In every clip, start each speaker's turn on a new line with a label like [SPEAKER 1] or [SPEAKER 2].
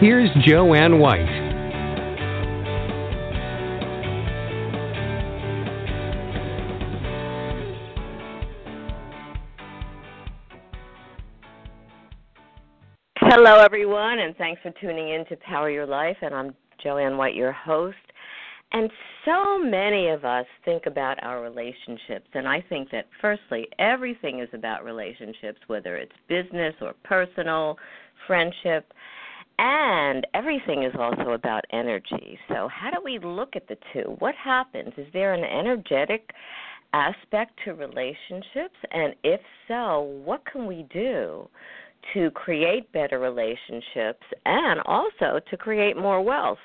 [SPEAKER 1] Here's Joanne White.
[SPEAKER 2] Hello, everyone, and thanks for tuning in to Power Your Life. And I'm Joanne White, your host. And so many of us think about our relationships. And I think that, firstly, everything is about relationships, whether it's business or personal, friendship. And everything is also about energy. So, how do we look at the two? What happens? Is there an energetic aspect to relationships? And if so, what can we do to create better relationships and also to create more wealth?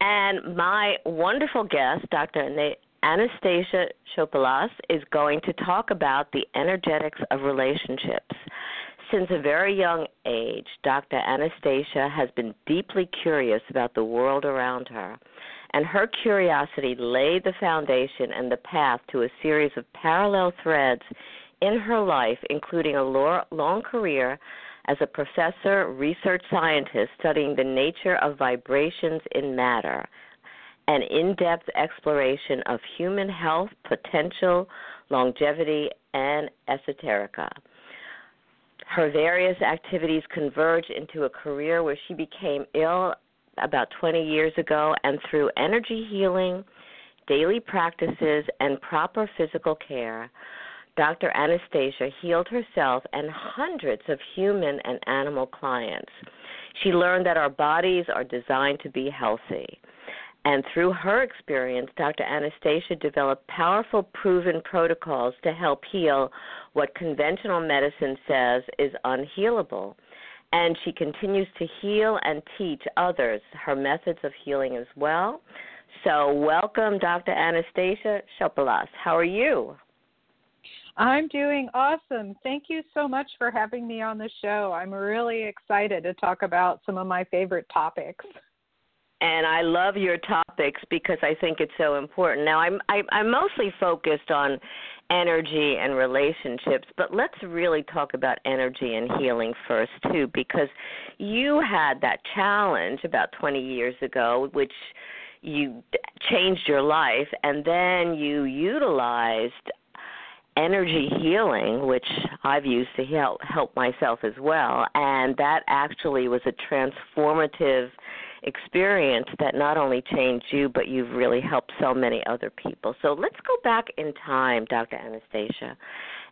[SPEAKER 2] And my wonderful guest, Dr. Anastasia Chopelas, is going to talk about the energetics of relationships. Since a very young age, Dr. Anastasia has been deeply curious about the world around her, and her curiosity laid the foundation and the path to a series of parallel threads in her life, including a long career as a professor, research scientist studying the nature of vibrations in matter, an in depth exploration of human health, potential, longevity, and esoterica. Her various activities converged into a career where she became ill about 20 years ago, and through energy healing, daily practices, and proper physical care, Dr. Anastasia healed herself and hundreds of human and animal clients. She learned that our bodies are designed to be healthy. And through her experience, Dr. Anastasia developed powerful, proven protocols to help heal what conventional medicine says is unhealable. And she continues to heal and teach others her methods of healing as well. So, welcome, Dr. Anastasia Chopelas. How are you?
[SPEAKER 3] I'm doing awesome. Thank you so much for having me on the show. I'm really excited to talk about some of my favorite topics
[SPEAKER 2] and I love your topics because I think it's so important. Now, I'm I, I'm mostly focused on energy and relationships, but let's really talk about energy and healing first too, because you had that challenge about 20 years ago, which you changed your life, and then you utilized energy healing, which I've used to help help myself as well, and that actually was a transformative experience that not only changed you, but you've really helped so many other people. So let's go back in time, Dr. Anastasia,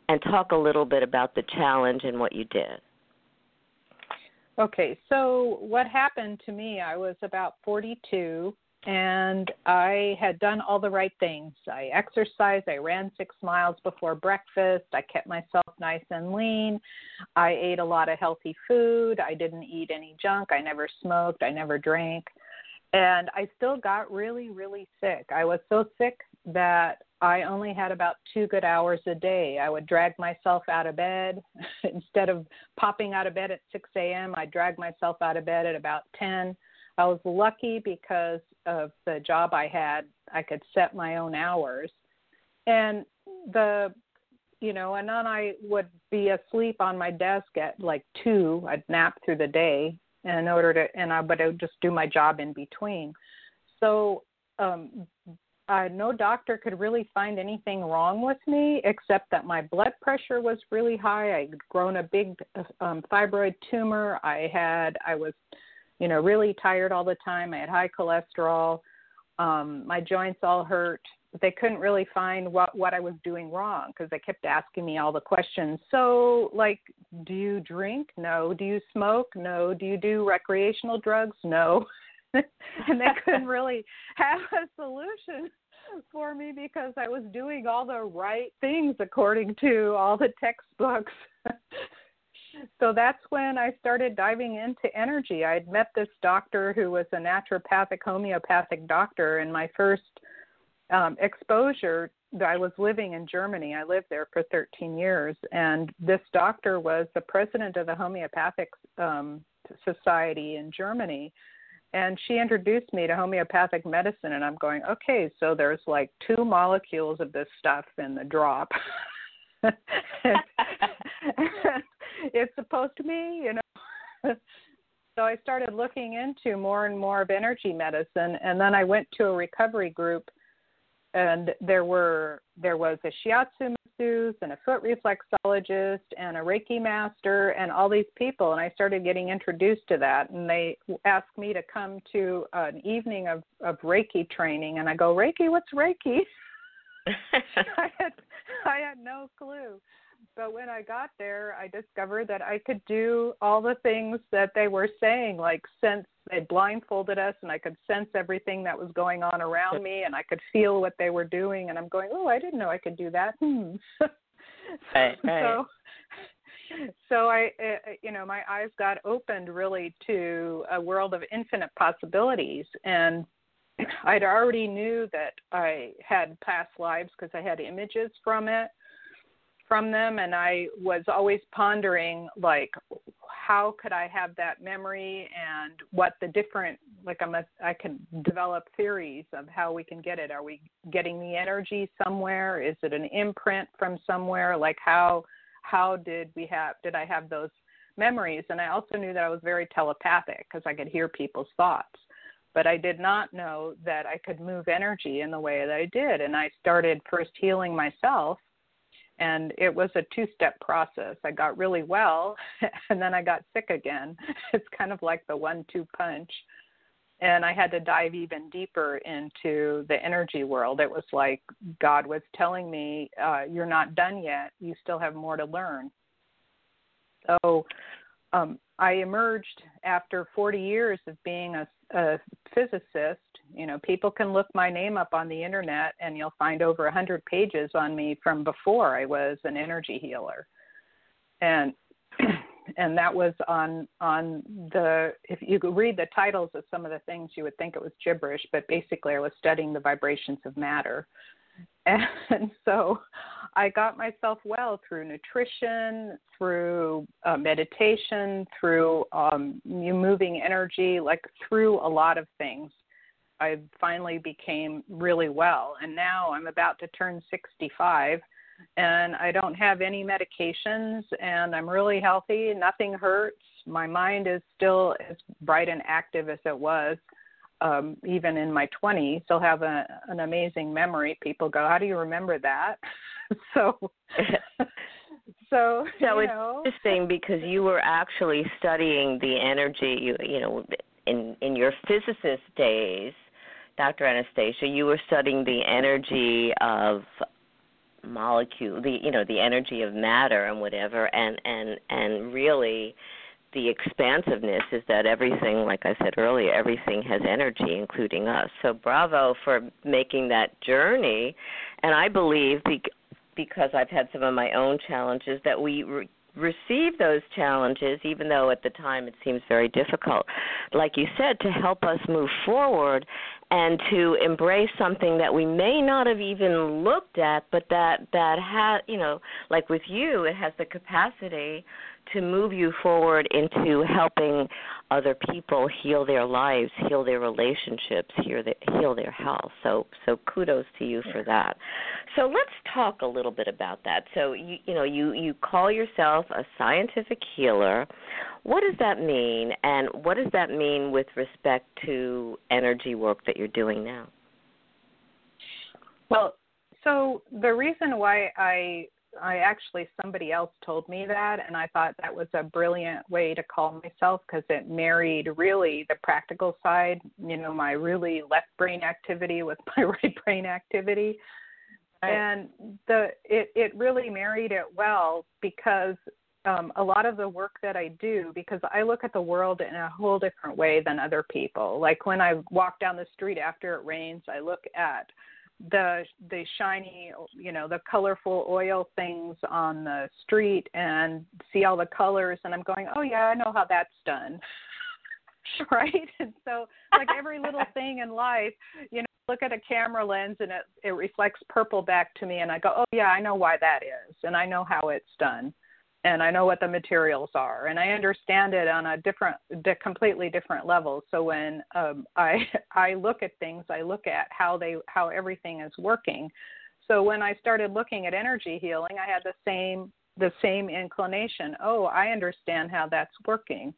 [SPEAKER 2] and talk a little bit about the challenge and what you did.
[SPEAKER 3] Okay, so what happened to me, I was about 42 and I had done all the right things. I exercised, I ran six miles before breakfast, I kept myself nice and lean, I ate a lot of healthy food, I didn't eat any junk, I never smoked, I never drank. And I still got really, really sick. I was so sick that I only had about two good hours a day. I would drag myself out of bed. Instead of popping out of bed at 6 a.m., I'd drag myself out of bed at about 10 I was lucky because of the job I had. I could set my own hours, and the you know, and then I would be asleep on my desk at like two. I'd nap through the day in order to, and I but I would just do my job in between. So um, uh, no doctor could really find anything wrong with me except that my blood pressure was really high. I'd grown a big um, fibroid tumor. I had I was you know, really tired all the time. I had high cholesterol. Um, my joints all hurt. But they couldn't really find what what I was doing wrong because they kept asking me all the questions. So, like, do you drink? No. Do you smoke? No. Do you do recreational drugs? No. and they couldn't really have a solution for me because I was doing all the right things according to all the textbooks. so that's when I started diving into energy. I'd met this doctor who was a naturopathic homeopathic doctor, and my first um, exposure. I was living in Germany. I lived there for 13 years, and this doctor was the president of the homeopathic um, society in Germany. And she introduced me to homeopathic medicine, and I'm going, okay, so there's like two molecules of this stuff in the drop. it's supposed to be, you know. so I started looking into more and more of energy medicine, and then I went to a recovery group, and there were there was a shiatsu masseuse and a foot reflexologist and a Reiki master and all these people, and I started getting introduced to that, and they asked me to come to an evening of of Reiki training, and I go Reiki, what's Reiki? I had I had no clue but when I got there, I discovered that I could do all the things that they were saying, like sense they blindfolded us and I could sense everything that was going on around me and I could feel what they were doing and I'm going, "Oh, I didn't know I could do that." Hmm.
[SPEAKER 2] right, right.
[SPEAKER 3] So so I uh, you know, my eyes got opened really to a world of infinite possibilities and I'd already knew that I had past lives because I had images from it from them and I was always pondering like how could I have that memory and what the different like I'm a I can develop theories of how we can get it. Are we getting the energy somewhere? Is it an imprint from somewhere? Like how how did we have did I have those memories? And I also knew that I was very telepathic because I could hear people's thoughts. But I did not know that I could move energy in the way that I did. And I started first healing myself and it was a two step process. I got really well and then i got sick again. It's kind of like the one two punch. And i had to dive even deeper into the energy world. It was like god was telling me uh, you're not done yet. You still have more to learn. So um, i emerged after 40 years of being a, a physicist you know, people can look my name up on the internet and you'll find over a 100 pages on me from before I was an energy healer. And and that was on on the if you could read the titles of some of the things you would think it was gibberish but basically i was studying the vibrations of matter and so i got myself well through nutrition through uh, meditation through um moving energy like through a lot of things I finally became really well. And now I'm about to turn 65 and I don't have any medications and I'm really healthy. Nothing hurts. My mind is still as bright and active as it was. Um, even in my 20s, still have a, an amazing memory. People go, "How do you remember that?" so, so
[SPEAKER 2] so
[SPEAKER 3] it's
[SPEAKER 2] know. interesting because you were actually studying the energy. You, you know, in in your physicist days, Dr. Anastasia, you were studying the energy of molecule, the you know the energy of matter and whatever, and and and really the expansiveness is that everything, like I said earlier, everything has energy, including us. So bravo for making that journey, and I believe because I've had some of my own challenges that we re- receive those challenges, even though at the time it seems very difficult, like you said, to help us move forward and to embrace something that we may not have even looked at, but that that has, you know, like with you, it has the capacity to move you forward into helping other people heal their lives, heal their relationships, heal their, heal their health. So so kudos to you for that. So let's talk a little bit about that. So you you know you you call yourself a scientific healer. What does that mean and what does that mean with respect to energy work that you're doing now?
[SPEAKER 3] Well, so the reason why I I actually somebody else told me that, and I thought that was a brilliant way to call myself because it married really the practical side, you know, my really left brain activity with my right brain activity, right. and the it it really married it well because um, a lot of the work that I do because I look at the world in a whole different way than other people. Like when I walk down the street after it rains, I look at the the shiny you know the colorful oil things on the street and see all the colors and i'm going oh yeah i know how that's done. Right? And so like every little thing in life you know look at a camera lens and it it reflects purple back to me and i go oh yeah i know why that is and i know how it's done and I know what the materials are, and I understand it on a different, completely different level. So when um, I I look at things, I look at how they how everything is working. So when I started looking at energy healing, I had the same the same inclination. Oh, I understand how that's working.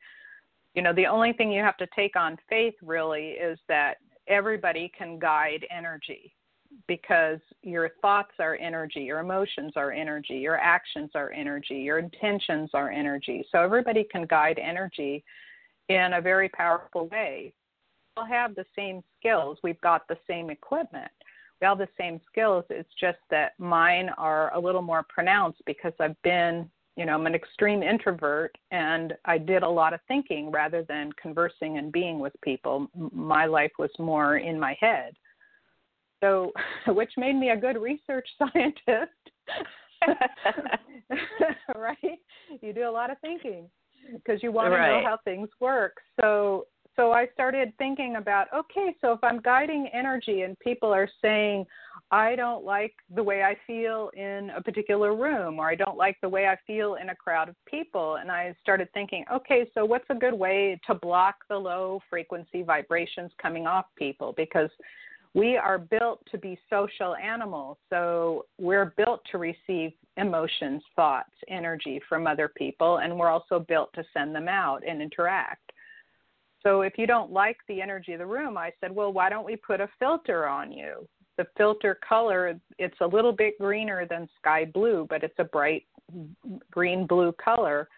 [SPEAKER 3] You know, the only thing you have to take on faith really is that everybody can guide energy because your thoughts are energy, your emotions are energy, your actions are energy, your intentions are energy. So everybody can guide energy in a very powerful way. We all have the same skills, we've got the same equipment. We all have the same skills. It's just that mine are a little more pronounced because I've been, you know, I'm an extreme introvert and I did a lot of thinking rather than conversing and being with people. My life was more in my head so which made me a good research scientist. Right? You do a lot of thinking because you want
[SPEAKER 2] right.
[SPEAKER 3] to know how things work. So so i started thinking about okay so if i'm guiding energy and people are saying i don't like the way i feel in a particular room or i don't like the way i feel in a crowd of people and i started thinking okay so what's a good way to block the low frequency vibrations coming off people? Because we are built to be social animals. So we're built to receive emotions, thoughts, energy from other people, and we're also built to send them out and interact. So if you don't like the energy of the room, I said, well, why don't we put a filter on you? The filter color, it's a little bit greener than sky blue, but it's a bright green blue color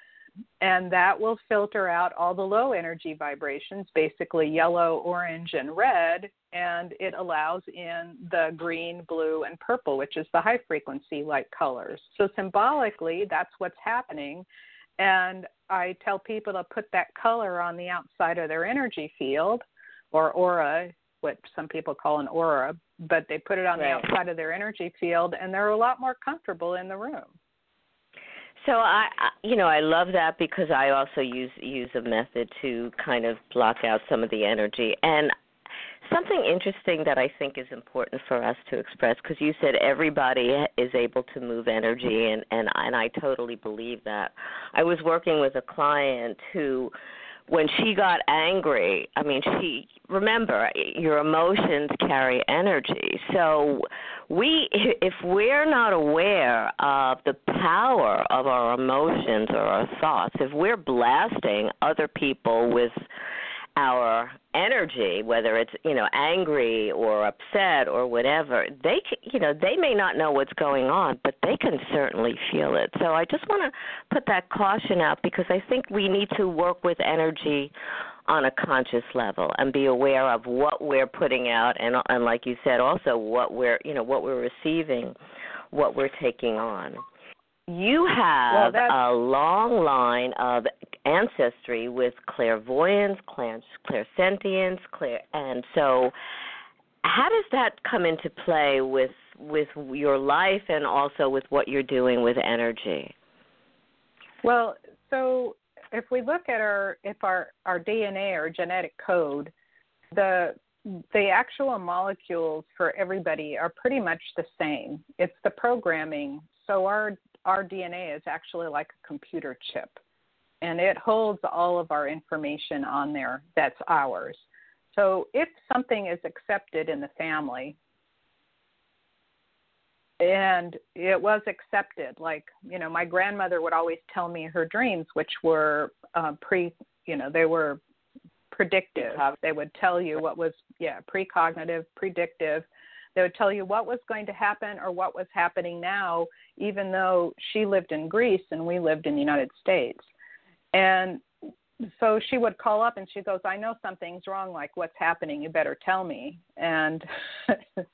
[SPEAKER 3] and that will filter out all the low energy vibrations, basically yellow, orange, and red, and it allows in the green, blue, and purple, which is the high frequency light colors. So symbolically, that's what's happening. And I tell people to put that color on the outside of their energy field or aura, what some people call an aura, but they put it on right. the outside of their energy field and they're a lot more comfortable in the room.
[SPEAKER 2] So I, you know, I love that because I also use use a method to kind of block out some of the energy. And something interesting that I think is important for us to express because you said everybody is able to move energy, and and and I totally believe that. I was working with a client who when she got angry, I mean, she remember your emotions carry energy. So we if we're not aware of the power of our emotions or our thoughts, if we're blasting other people with our energy whether it's you know angry or upset or whatever they you know they may not know what's going on but they can certainly feel it. So i just want to put that caution out because i think we need to work with energy on a conscious level and be aware of what we're putting out and and like you said also what we're you know what we're receiving what we're taking on you have
[SPEAKER 3] well,
[SPEAKER 2] a long line of ancestry with clairvoyance, clairsentience, clair, and so how does that come into play with with your life and also with what you're doing with energy?
[SPEAKER 3] Well, so if we look at our if our our DNA or genetic code, the the actual molecules for everybody are pretty much the same. It's the programming. So our our DNA is actually like a computer chip, and it holds all of our information on there that's ours. So if something is accepted in the family, and it was accepted, like you know, my grandmother would always tell me her dreams, which were uh, pre, you know, they were predictive. They would tell you what was, yeah, precognitive, predictive they would tell you what was going to happen or what was happening now, even though she lived in Greece and we lived in the United States. And so she would call up and she goes, I know something's wrong, like what's happening, you better tell me. And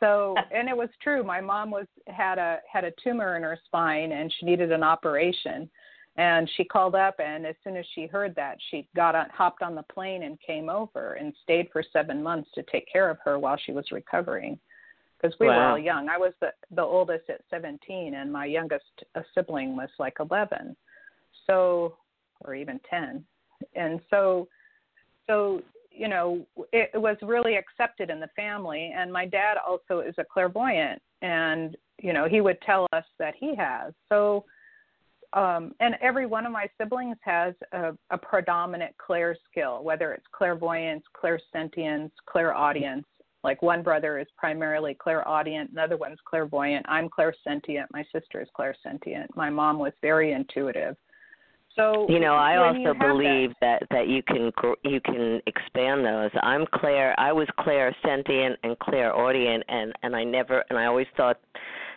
[SPEAKER 3] so and it was true. My mom was had a had a tumor in her spine and she needed an operation. And she called up and as soon as she heard that, she got on hopped on the plane and came over and stayed for seven months to take care of her while she was recovering. because we
[SPEAKER 2] wow.
[SPEAKER 3] were all young. I was the the oldest at 17, and my youngest a sibling was like 11, so or even 10, and so so you know it, it was really accepted in the family. And my dad also is a clairvoyant, and you know he would tell us that he has so. Um, and every one of my siblings has a, a predominant clair skill, whether it's clairvoyance, clairsentience, clairaudience, like one brother is primarily clairaudient, another one's clairvoyant. I'm clairsentient. My sister is clairsentient. My mom was very intuitive. So
[SPEAKER 2] you know, I also believe
[SPEAKER 3] that,
[SPEAKER 2] that that you can you can expand those. I'm clair. I was Claire sentient and clairaudience, and and I never and I always thought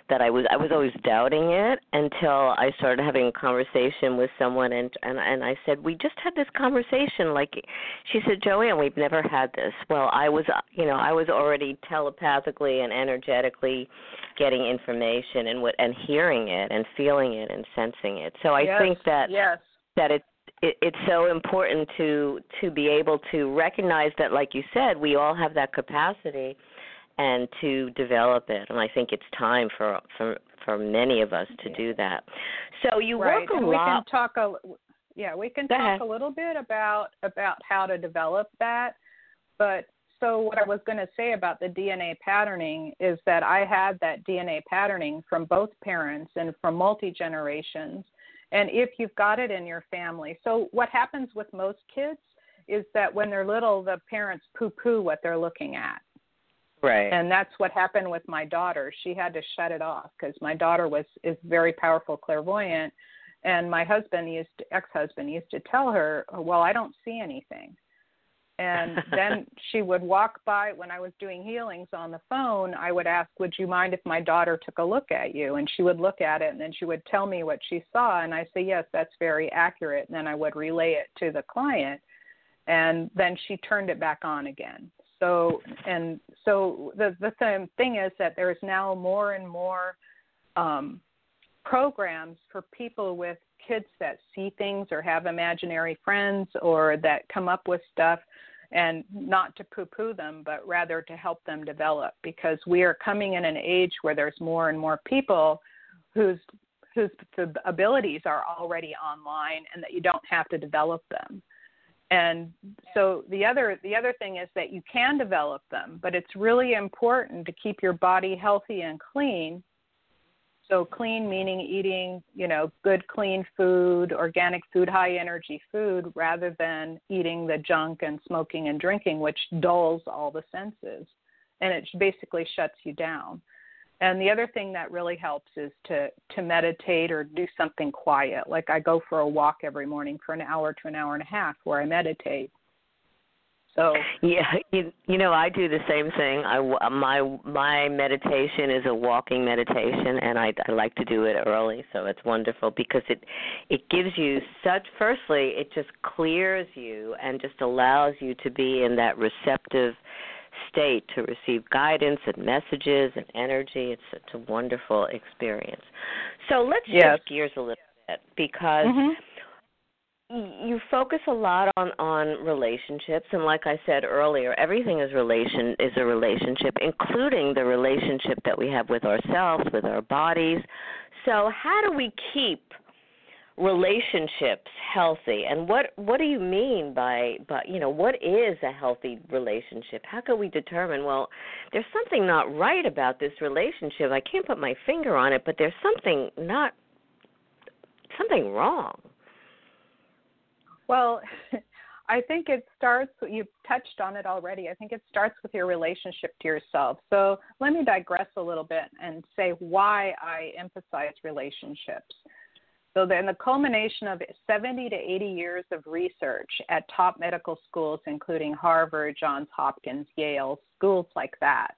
[SPEAKER 2] that I was I was always doubting it until I started having a conversation with someone and and and I said we just had this conversation like she said Joanne we've never had this well I was uh, you know I was already telepathically and energetically getting information and what and hearing it and feeling it and sensing it so I
[SPEAKER 3] yes,
[SPEAKER 2] think that
[SPEAKER 3] yes.
[SPEAKER 2] that it it, it's so important to to be able to recognize that like you said we all have that capacity and to develop it. And I think it's time for for for many of us to do that. So you
[SPEAKER 3] right.
[SPEAKER 2] work a
[SPEAKER 3] and
[SPEAKER 2] lot.
[SPEAKER 3] We can talk a yeah, we can
[SPEAKER 2] Go
[SPEAKER 3] talk
[SPEAKER 2] ahead.
[SPEAKER 3] a little bit about about how to develop that. But so what I was going to say about the DNA patterning is that I had that DNA patterning from both parents and from multi generations. And if you've got it in your family, so what happens with most kids is that when they're little, the parents poo poo what they're looking at
[SPEAKER 2] Right.
[SPEAKER 3] and that's what happened with my daughter. She had to shut it off because my daughter was is very powerful clairvoyant. And my husband used to, ex-husband used to tell her well i don't see anything. And then she would walk by when i was doing healings on the phone i would ask would you mind if my daughter took a look at you? And she would look at it and then she would tell me what she saw and i say yes that's very accurate. And then i would relay it to the client and then she turned it back on again so and so the the th- thing is that there is now more and more um, programs for people with kids that see things or have imaginary friends or that come up with stuff and not to poo poo them, but rather to help them develop because we are coming in an age where there's more and more people whose whose abilities are already online and that you don't have to develop them and so the other the other thing is that you can develop them but it's really important to keep your body healthy and clean. So clean meaning eating you know good clean food organic food high energy food rather than eating the junk and smoking and drinking which dulls all the senses. And it basically shuts you down and the other thing that really helps is to to meditate or do something quiet. Like I go for a walk every morning for an hour to an hour and a half where I meditate. So
[SPEAKER 2] yeah, you, you know I do the same thing. I my my meditation is a walking meditation, and I, I like to do it early, so it's wonderful because it it gives you such. Firstly, it just clears you and just allows you to be in that receptive state to receive guidance and messages and energy. It's such a wonderful experience. So let's
[SPEAKER 3] yes.
[SPEAKER 2] shift gears a little bit because
[SPEAKER 3] mm-hmm.
[SPEAKER 2] you focus a lot on on relationships and like I said earlier, everything is relation is a relationship, including the relationship that we have with ourselves, with our bodies. So how do we keep relationships healthy? And what what do you mean by by you know what is a healthy relationship? How can we determine well there's something not right about this relationship? I can't put my finger on it but there's something not something wrong.
[SPEAKER 3] Well i think it starts you touched on it already. I think it starts with your relationship to yourself. So let me digress a little bit and say why i emphasize relationships so then the culmination of 70 to 80 years of research at top medical schools, including Harvard, Johns Hopkins, Yale, schools like that,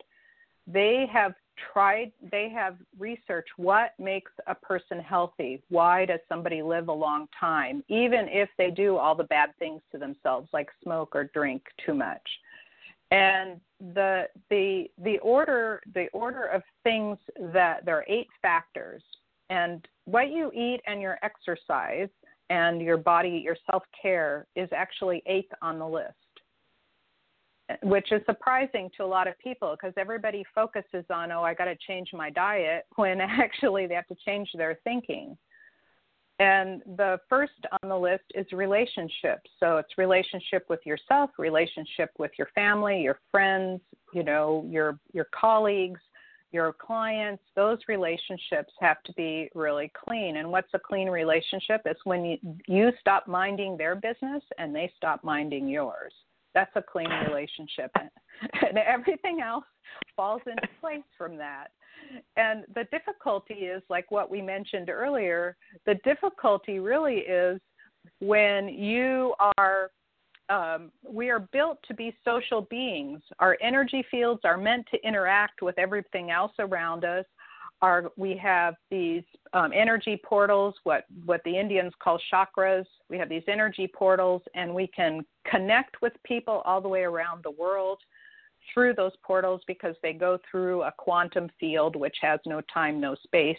[SPEAKER 3] they have tried, they have researched what makes a person healthy. Why does somebody live a long time, even if they do all the bad things to themselves, like smoke or drink too much? And the the the order the order of things that there are eight factors and what you eat and your exercise and your body, your self care is actually eighth on the list. which is surprising to a lot of people because everybody focuses on, oh, I got to change my diet, when actually they have to change their thinking. And the first on the list is relationships. So it's relationship with yourself, relationship with your family, your friends, you know, your your colleagues, your clients. Those relationships have to be really clean. And what's a clean relationship? It's when you, you stop minding their business and they stop minding yours. That's a clean relationship. and everything else falls into place from that. And the difficulty is like what we mentioned earlier, the difficulty really is when you are um, we are built to be social beings. Our energy fields are meant to interact with everything else around us. Our, we have these um, energy portals, what, what the Indians call chakras. We have these energy portals, and we can connect with people all the way around the world through those portals because they go through a quantum field which has no time, no space.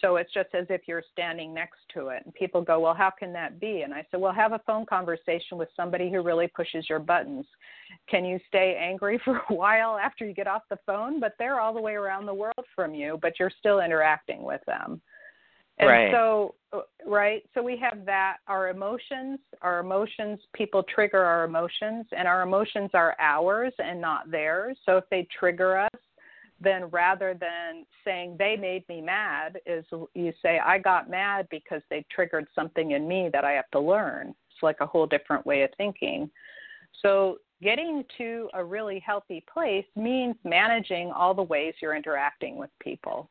[SPEAKER 3] So it's just as if you're standing next to it. And people go, Well, how can that be? And I said, Well, have a phone conversation with somebody who really pushes your buttons. Can you stay angry for a while after you get off the phone? But they're all the way around the world from you, but you're still interacting with them. And
[SPEAKER 2] right.
[SPEAKER 3] so, uh, right, so we have that. Our emotions, our emotions, people trigger our emotions, and our emotions are ours and not theirs. So if they trigger us, then rather than saying they made me mad, is you say, I got mad because they triggered something in me that I have to learn. It's like a whole different way of thinking. So getting to a really healthy place means managing all the ways you're interacting with people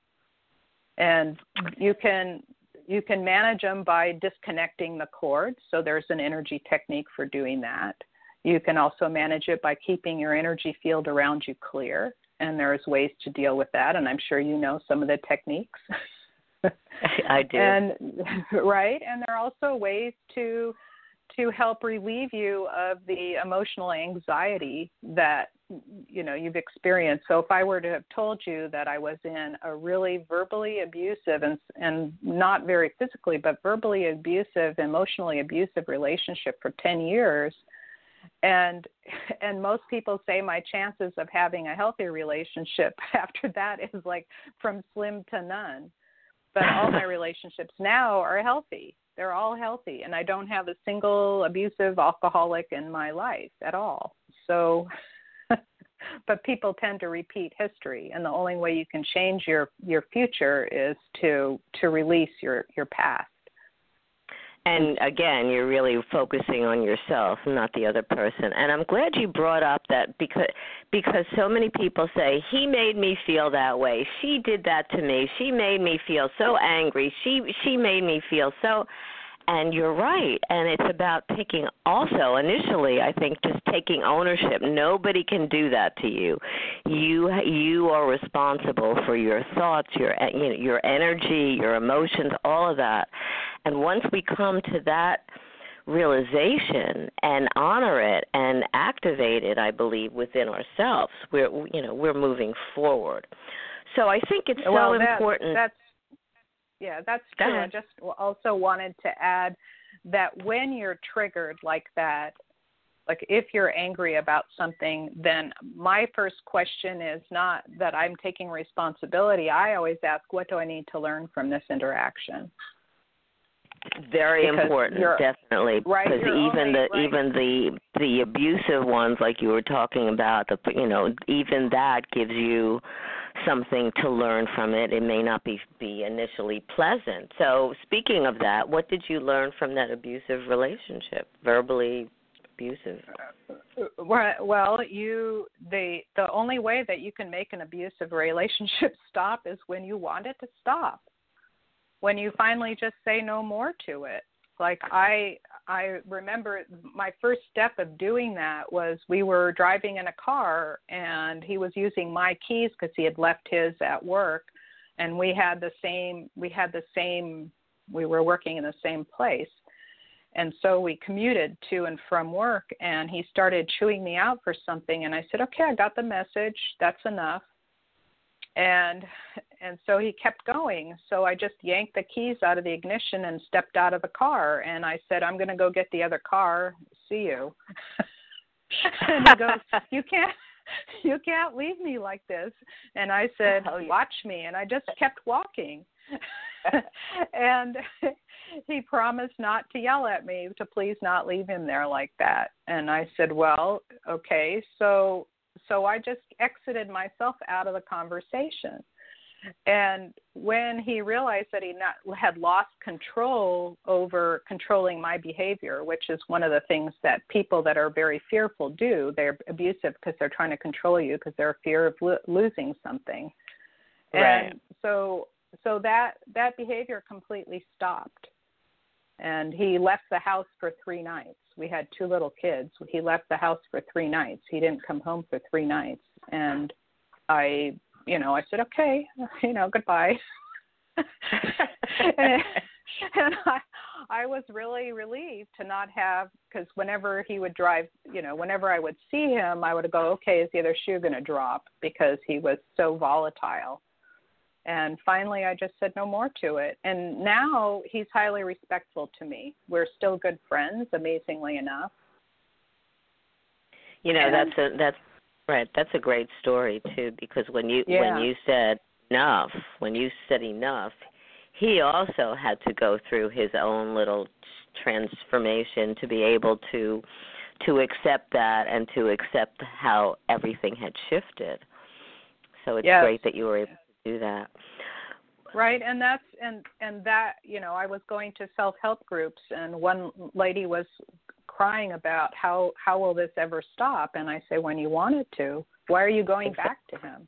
[SPEAKER 3] and you can you can manage them by disconnecting the cord so there's an energy technique for doing that you can also manage it by keeping your energy field around you clear and there's ways to deal with that and i'm sure you know some of the techniques.
[SPEAKER 2] I do.
[SPEAKER 3] And right? And there are also ways to to help relieve you of the emotional anxiety that you know you've experienced. So if i were to have told you that i was in a really verbally abusive and and not very physically but verbally abusive emotionally abusive relationship for 10 years and and most people say my chances of having a healthy relationship after that is like from slim to none. But all my relationships now are healthy. They're all healthy and i don't have a single abusive alcoholic in my life at all. So but people tend to repeat history and the only way you can change your your future is to to release your your past
[SPEAKER 2] and again you're really focusing on yourself not the other person. And i'm glad you brought up that because because so many people say he made me feel that way. She did that to me. She made me feel so angry. She she made me feel so and you're right and it's about taking also initially i think just taking ownership. Nobody can do that to you. You you are responsible for your thoughts your you know, your energy your emotions all of that. And once we come to that realization and honor it and activate it i believe within ourselves we're you know we're moving forward. So i think it's
[SPEAKER 3] well,
[SPEAKER 2] so
[SPEAKER 3] that,
[SPEAKER 2] important
[SPEAKER 3] that's yeah, that's true. I just also wanted to add that when you're triggered like that, like if you're angry about something, then my first question is not that I'm taking responsibility. I always ask, what do I need to learn from this interaction?
[SPEAKER 2] Very
[SPEAKER 3] because
[SPEAKER 2] important, definitely.
[SPEAKER 3] Right,
[SPEAKER 2] because even the
[SPEAKER 3] right.
[SPEAKER 2] even the the abusive ones, like you were talking about, the you know even that gives you something to learn from it. It may not be be initially pleasant. So speaking of that, what did you learn from that abusive relationship? Verbally abusive.
[SPEAKER 3] Well, you the the only way that you can make an abusive relationship stop is when you want it to stop. When you finally just say no more to it. Like I I remember my first step of doing that was we were driving in a car and he was using my keys because he had left his at work. And we had the same we had the same we were working in the same place. And so we commuted to and from work and he started chewing me out for something. And i said okay i got the message. That's enough and and so he kept going so i just yanked the keys out of the ignition and stepped out of the car and i said i'm going to go get the other car see you and he goes, "You can't." You can't leave me like this. And I said, oh, yeah. Watch me. And I just kept walking. and he promised not to yell at me to please not leave him there like that and i said well okay so so i just exited myself out of the conversation and when he realized that he not, had lost control over controlling my behavior, which is one of the things that people that are very fearful do, they're abusive because they're trying to control you because they're fear of lo- losing something.
[SPEAKER 2] Right.
[SPEAKER 3] And so so that that behavior completely stopped. And he left the house for 3 nights. We had two little kids. He left the house for 3 nights. He didn't come home for 3 nights and I you know, I said, okay, you know, goodbye. and, and I, I was really relieved to not have, because whenever he would drive, you know, whenever I would see him, I would go, okay, is the other shoe going to drop? Because he was so volatile. And finally, I just said no more to it. And now he's highly respectful to me. We're still good friends, amazingly enough.
[SPEAKER 2] You know, and, that's a that's Right, that's a great story too because when you
[SPEAKER 3] yeah.
[SPEAKER 2] when you said enough, when you said enough, he also had to go through his own little transformation to be able to to accept that and to accept how everything had shifted. So it's
[SPEAKER 3] yes.
[SPEAKER 2] great that you were able do that.
[SPEAKER 3] Right, and that's and and that you know I was going to self help groups, and one lady was crying about how how will this ever stop? And i say when you want it to. Why are you going back to him?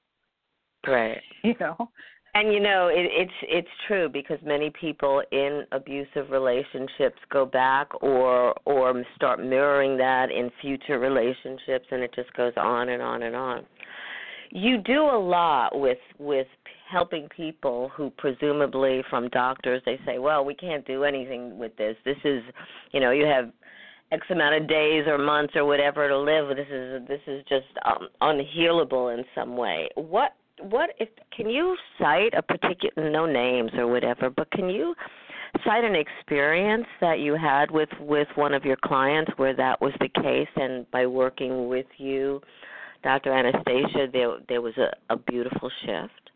[SPEAKER 2] Right.
[SPEAKER 3] You know?
[SPEAKER 2] And you know it, it's it's true because many people in abusive relationships go back or or start mirroring that in future relationships and it just goes on and on and on you do a lot with with helping people who presumably from doctors they say well we can't do anything with this this is you know you have X amount of days or months or whatever to live. This is this is just um, unhealable in some way. What what if can you cite a particular no names or whatever, but can you cite an experience that you had with with one of your clients where that was the case, and by working with you, Dr. Anastasia, there there was a, a beautiful shift.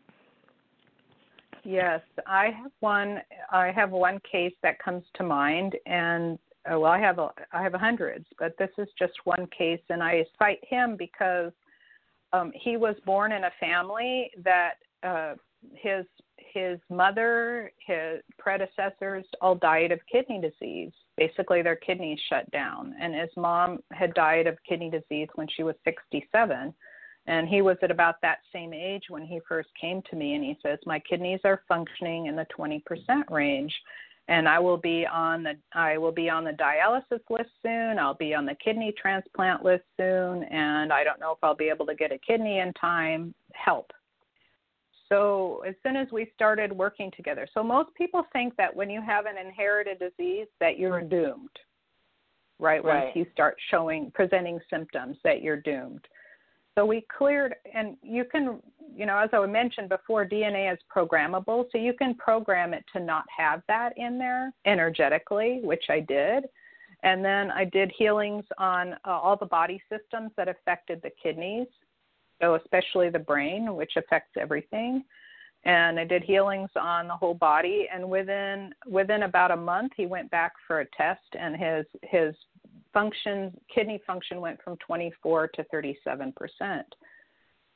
[SPEAKER 3] Yes, I have one. I have one case that comes to mind, and oh, well, I have a, I have hundreds, but this is just one case, and I cite him because um, he was born in a family that uh, his his mother, his predecessors all died of kidney disease. Basically, their kidneys shut down, and his mom had died of kidney disease when she was 67. And he was at about that same age when he first came to me, and he says, My kidneys are functioning in the 20% range and I will be on the I will be on the dialysis list soon. I'll be on the kidney transplant list soon, and I don't know if I'll be able to get a kidney in time. Help. So as soon as we started working together, so most people think that when you have an inherited disease that you're doomed, right?
[SPEAKER 2] right.
[SPEAKER 3] Once you start showing presenting symptoms that you're doomed. So we cleared, and you can, you know, as I mentioned before, DNA is programmable, so you can program it to not have that in there energetically, which I did. And then I did healings on uh, all the body systems that affected the kidneys, so especially the brain, which affects everything. And I did healings on the whole body. And within within about a month, he went back for a test, and his his function, kidney function went from 24 to 37 percent,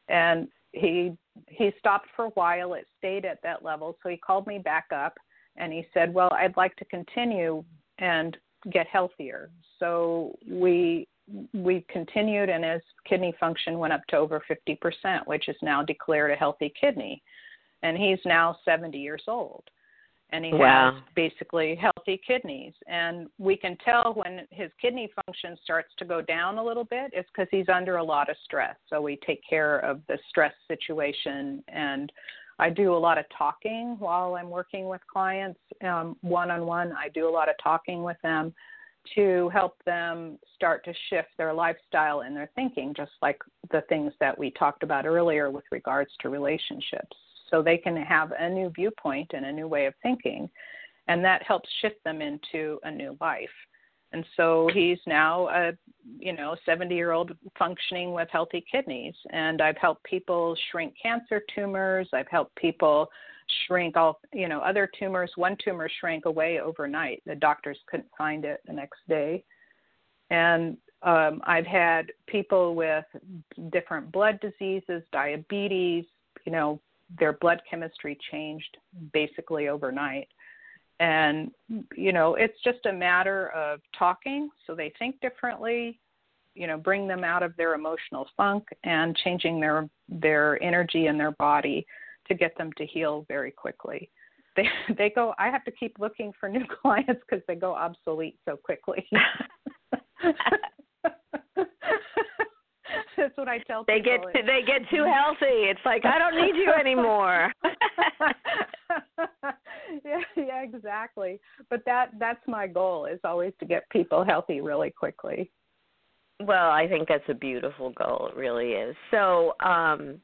[SPEAKER 3] and he he stopped for a while. It stayed at that level, so he called me back up and he said, "Well, I'd like to continue and get healthier." So we we continued, and his kidney function went up to over 50 percent, which is now declared a healthy kidney, and he's now 70 years old and he
[SPEAKER 2] wow.
[SPEAKER 3] has basically healthy kidneys. And we can tell when his kidney function starts to go down a little bit, it's because he's under a lot of stress. So we take care of the stress situation. And I do a lot of talking while I'm working with clients one on one. I do a lot of talking with them to help them start to shift their lifestyle and their thinking, just like the things that we talked about earlier with regards to relationships. So they can have a new viewpoint and a new way of thinking and that helps shift them into a new life. And so he's now a you know 70 year old functioning with healthy kidneys. And I've helped people shrink cancer tumors. I've helped people shrink all you know other tumors. One tumor shrank away overnight. The doctors couldn't find it the next day. And um, I've had people with different blood diseases, diabetes, you know, their blood chemistry changed basically overnight. And, you know, it's just a matter of talking so they think differently, you know, bring them out of their emotional funk and changing their their energy in their body to get them to heal very quickly. They they go I have to keep looking for new clients because they go obsolete so quickly. That's what I tell
[SPEAKER 2] they
[SPEAKER 3] people.
[SPEAKER 2] They get they get too healthy. It's like I don't need you anymore.
[SPEAKER 3] yeah, yeah, exactly. But that that's my goal is always to get people healthy really quickly.
[SPEAKER 2] Well, I think that's a beautiful goal. It really is. So, um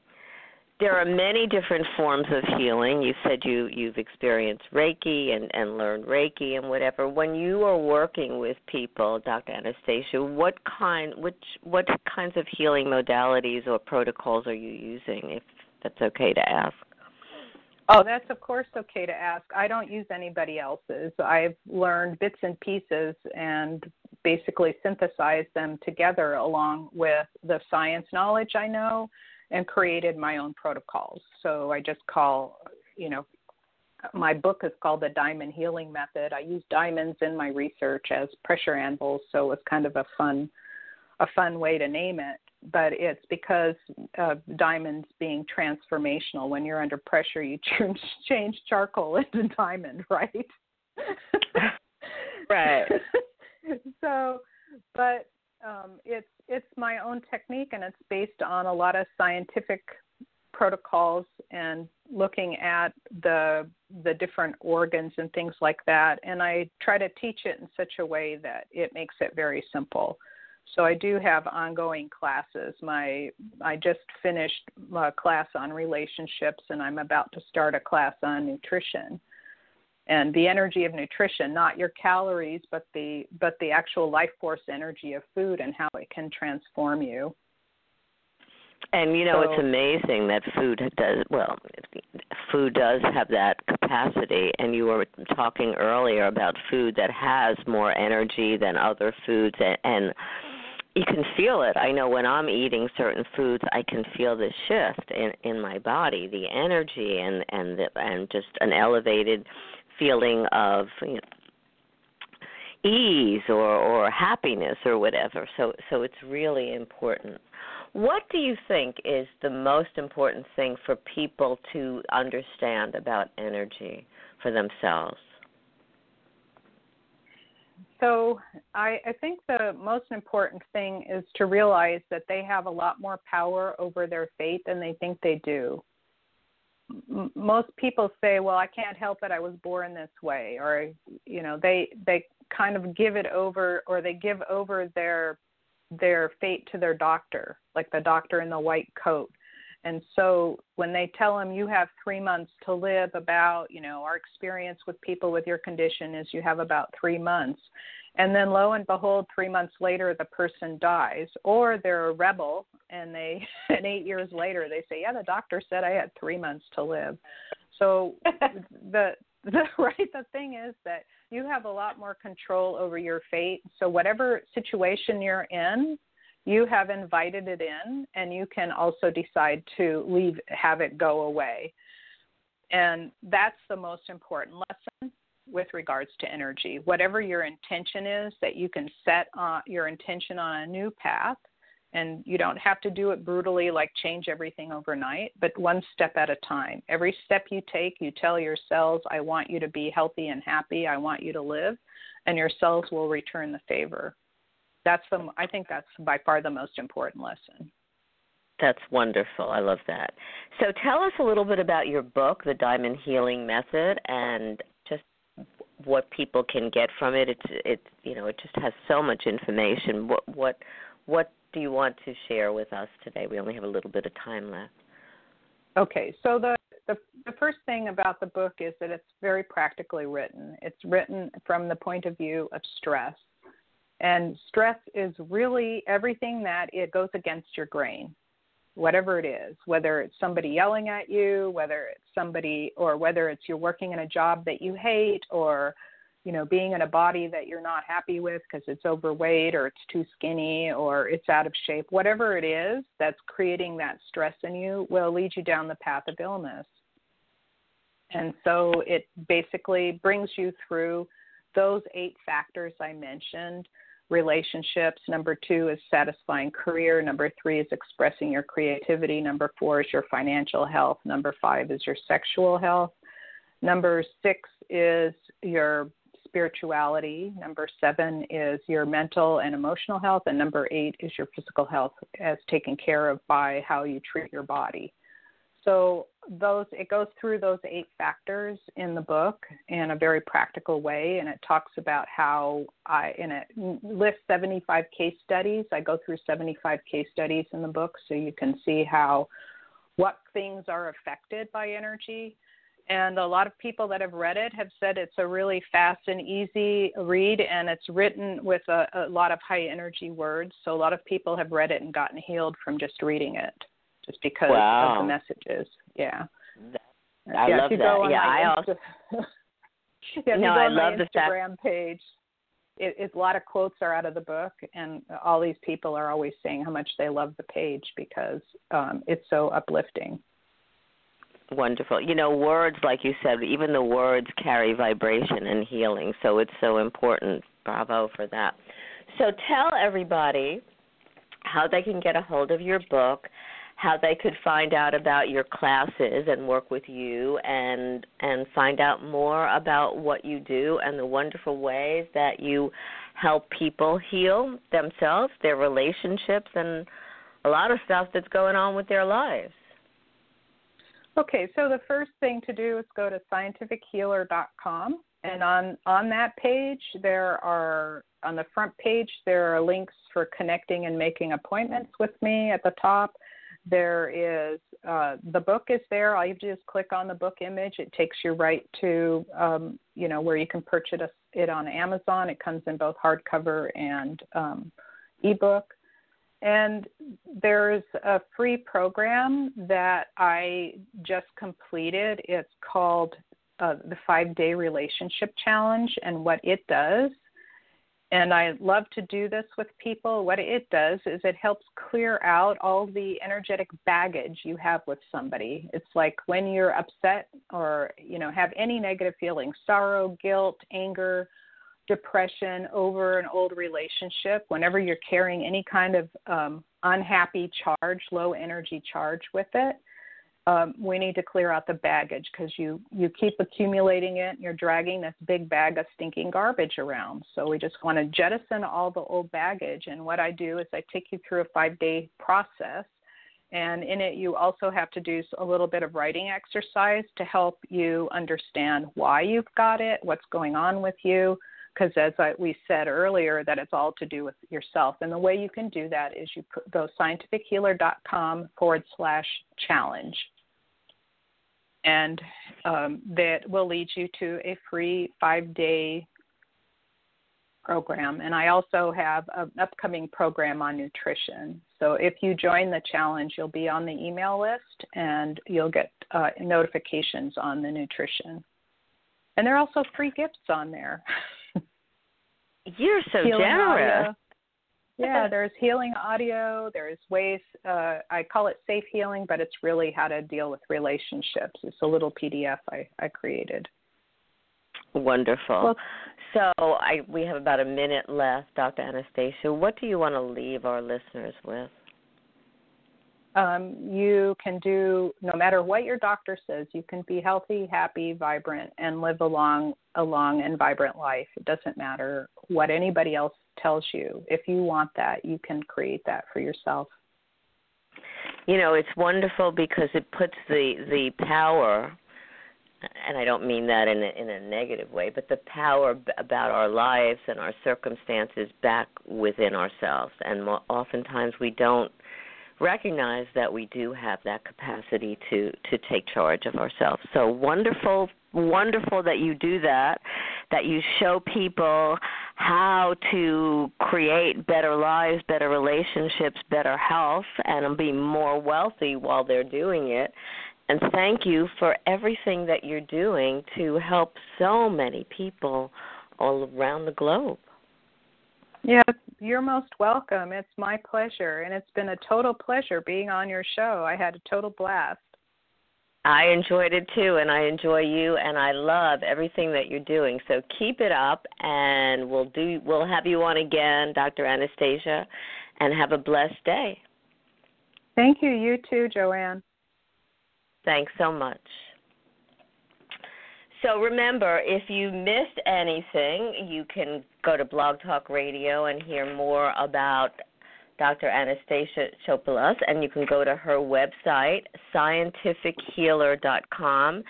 [SPEAKER 2] there are many different forms of healing. You said you you've experienced Reiki and and learned Reiki and whatever. When you are working with people, Dr. Anastasia, what kind which what kinds of healing modalities or protocols are you using if that's okay to ask?
[SPEAKER 3] Oh, that's of course okay to ask. I don't use anybody else's. I've learned bits and pieces and basically synthesized them together along with the science knowledge I know and created my own protocols. So I just call, you know, my book is called the Diamond Healing Method. I use diamonds in my research as pressure anvils, so it's kind of a fun, a fun way to name it. But it's because of diamonds being transformational. When you're under pressure, you change charcoal into diamond, right?
[SPEAKER 2] right.
[SPEAKER 3] so, but um, it's it's my own technique and it's based on a lot of scientific protocols and looking at the the different organs and things like that and I try to teach it in such a way that it makes it very simple. So I do have ongoing classes. My I just finished a class on relationships and I'm about to start a class on nutrition and the energy of nutrition not your calories but the but the actual life force energy of food and how it can transform you
[SPEAKER 2] and you know so, it's amazing that food does well food does have that capacity and you were talking earlier about food that has more energy than other foods and, and you can feel it. I know when I'm eating certain foods, I can feel the shift in in my body, the energy and and the, and just an elevated feeling of you know, ease or or happiness or whatever. So so it's really important. What do you think is the most important thing for people to understand about energy for themselves?
[SPEAKER 3] So I, I think the most important thing is to realize that they have a lot more power over their fate than they think they do most people say, "Well, I can't help it. I was born this way," or you know, they they kind of give it over, or they give over their their fate to their doctor, like the doctor in the white coat. And so when they tell them you have three months to live, about you know our experience with people with your condition is you have about three months, and then lo and behold, three months later the person dies, or they're a rebel and they and eight years later they say, yeah, the doctor said I had three months to live. So the the right the thing is that you have a lot more control over your fate. So whatever situation you're in, you have invited it in, and you can also decide to leave, have it go away. And that's the most important lesson with regards to energy. Whatever your intention is, that you can set uh, your intention on a new path and you don't have to do it brutally like change everything overnight but one step at a time every step you take you tell your cells i want you to be healthy and happy i want you to live and your cells will return the favor that's the i think that's by far the most important lesson
[SPEAKER 2] that's wonderful. I love that. So tell us a little bit about your book, The Diamond Healing Method, and just what people can get from it. It's it's you know it just has so much information. What what what do you want to share with us today? We only have a little bit of time left.
[SPEAKER 3] Okay, so the, the, the first thing about the book is that it's very practically written. It's written from the point of view of stress. And stress is really everything that it goes against your grain, whatever it is, whether it's somebody yelling at you, whether it's somebody, or whether it's you're working in a job that you hate, or you know, being in a body that you're not happy with because it's overweight or it's too skinny or it's out of shape, whatever it is that's creating that stress in you will lead you down the path of illness. And so it basically brings you through those eight factors I mentioned relationships. Number two is satisfying career. Number three is expressing your creativity. Number four is your financial health. Number five is your sexual health. Number six is your spirituality. Number seven is your mental and emotional health. And number eight is your physical health as taken care of by how you treat your body. So those it goes through those eight factors in the book in a very practical way and it talks about how I in it lists 75 case studies. I go through 75 case studies in the book so you can see how what things are affected by energy and a lot of people that have read it have said it's a really fast and easy read and it's written with a, a lot of high energy words so a lot of people have read it and gotten healed from just reading it just because
[SPEAKER 2] wow.
[SPEAKER 3] of the messages yeah
[SPEAKER 2] i
[SPEAKER 3] yeah,
[SPEAKER 2] love that yeah i also
[SPEAKER 3] yeah,
[SPEAKER 2] no,
[SPEAKER 3] I
[SPEAKER 2] love
[SPEAKER 3] the
[SPEAKER 2] Instagram
[SPEAKER 3] page it, it, a lot of quotes are out of the book, and all these people are always saying how much they love the page because um, it's so uplifting.
[SPEAKER 2] Wonderful. You know, words, like you said, even the words carry vibration and healing, so it's so important. Bravo for that. So tell everybody how they can get a hold of your book, how they could find out about your classes and work with you and and find out more about what you do and the wonderful ways that you help people heal themselves, their relationships and a lot of stuff that's going on with their lives.
[SPEAKER 3] Okay, so the first thing to do is go to scientifichealer.com, and on on that page there are on the front page there are links for connecting and making appointments with me at the top. There is uh, the book is there. All you have to do is click on the book image. It takes you right to um, you know where you can purchase it on Amazon. It comes in both hardcover and um, ebook. And there's a free program that I just completed. It's called uh, the Five Day Relationship Challenge. And what it does, and I love to do this with people, what it does is it helps clear out all the energetic baggage you have with somebody. It's like when you're upset or, you know, have any negative feelings, sorrow, guilt, anger, depression over an old relationship, whenever you're carrying any kind of um, unhappy charge, low energy charge with it, um, we need to clear out the baggage because you you keep accumulating it. And you're dragging this big bag of stinking garbage around. So we just want to jettison all the old baggage. And what I do is I take you through a five day process. And in it, you also have to do a little bit of writing exercise to help you understand why you've got it, what's going on with you, because as I, we said earlier, that it's all to do with yourself. And the way you can do that is you put, go scientifichealer.com forward slash challenge. And um, that will lead you to a free five day program. And I also have an upcoming program on nutrition. So if you join the challenge, you'll be on the email list and you'll get uh, notifications on the nutrition. And there are also free gifts on there.
[SPEAKER 2] You're so generous.
[SPEAKER 3] Audio. Yeah, there's healing audio. There's ways. Uh, I call it safe healing, but it's really how to deal with relationships. It's a little PDF I, I created.
[SPEAKER 2] Wonderful.
[SPEAKER 3] Well,
[SPEAKER 2] so I we have about a minute left, Dr. Anastasia. What do you want to leave our listeners with?
[SPEAKER 3] Um, you can do no matter what your doctor says. You can be healthy, happy, vibrant, and live a long, a long and vibrant life. It doesn't matter what anybody else tells you. If you want that, you can create that for yourself.
[SPEAKER 2] You know, it's wonderful because it puts the the power and I don't mean that in a, in a negative way, but the power about our lives and our circumstances back within ourselves. And oftentimes we don't recognize that we do have that capacity to to take charge of ourselves. So wonderful wonderful that you do that, that you show people how to create better lives, better relationships, better health, and be more wealthy while they're doing it. And thank you for everything that you're doing to help so many people all around the globe.
[SPEAKER 3] Yes, you're most welcome. It's my pleasure. And it's been a total pleasure being on your show. I had a total blast.
[SPEAKER 2] I enjoyed it too, and I enjoy you, and I love everything that you're doing. So keep it up, and we'll do. We'll have you on again, Dr. Anastasia, and have a blessed day.
[SPEAKER 3] Thank you. You too, Joanne.
[SPEAKER 2] Thanks so much. So remember, if you missed anything, you can go to Blog Talk Radio and hear more about Dr. Anastasia Chopelas, and you can go to her website, scientifichealer.com,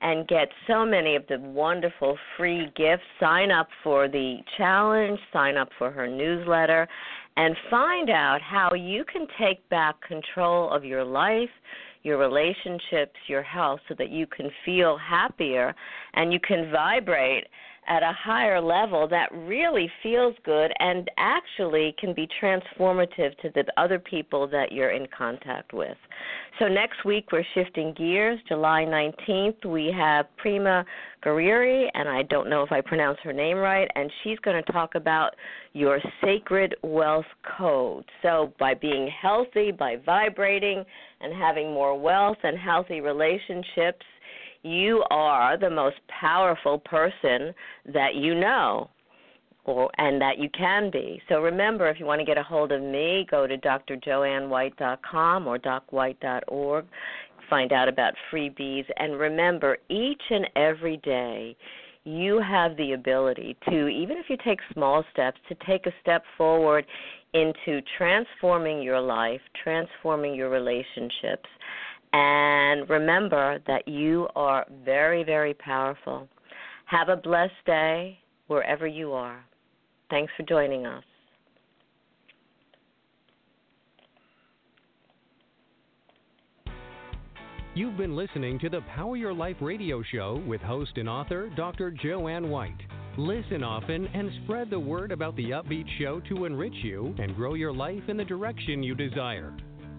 [SPEAKER 2] and get so many of the wonderful free gifts. Sign up for the challenge, sign up for her newsletter, and find out how you can take back control of your life, your relationships, your health, so that you can feel happier and you can vibrate at a higher level that really feels good and actually can be transformative to the other people that you're in contact with. So next week we're shifting gears. July 19th we have Prima Guerrieri, and I don't know if I pronounce her name right, and she's going to talk about your sacred wealth code. So by being healthy, by vibrating and having more wealth and healthy relationships, you are the most powerful person that you know or and that you can be. So remember if you want to get a hold of me, go to drjoannewhite.com or docwhite.org. Find out about freebies and remember each and every day you have the ability to even if you take small steps to take a step forward into transforming your life, transforming your relationships and remember that you are very, very powerful. Have a blessed day wherever you are. Thanks for joining us.
[SPEAKER 1] You've been listening to the Power Your Life radio show with host and author Dr. Joanne White. Listen often and spread the word about the upbeat show to enrich you and grow your life in the direction you desire.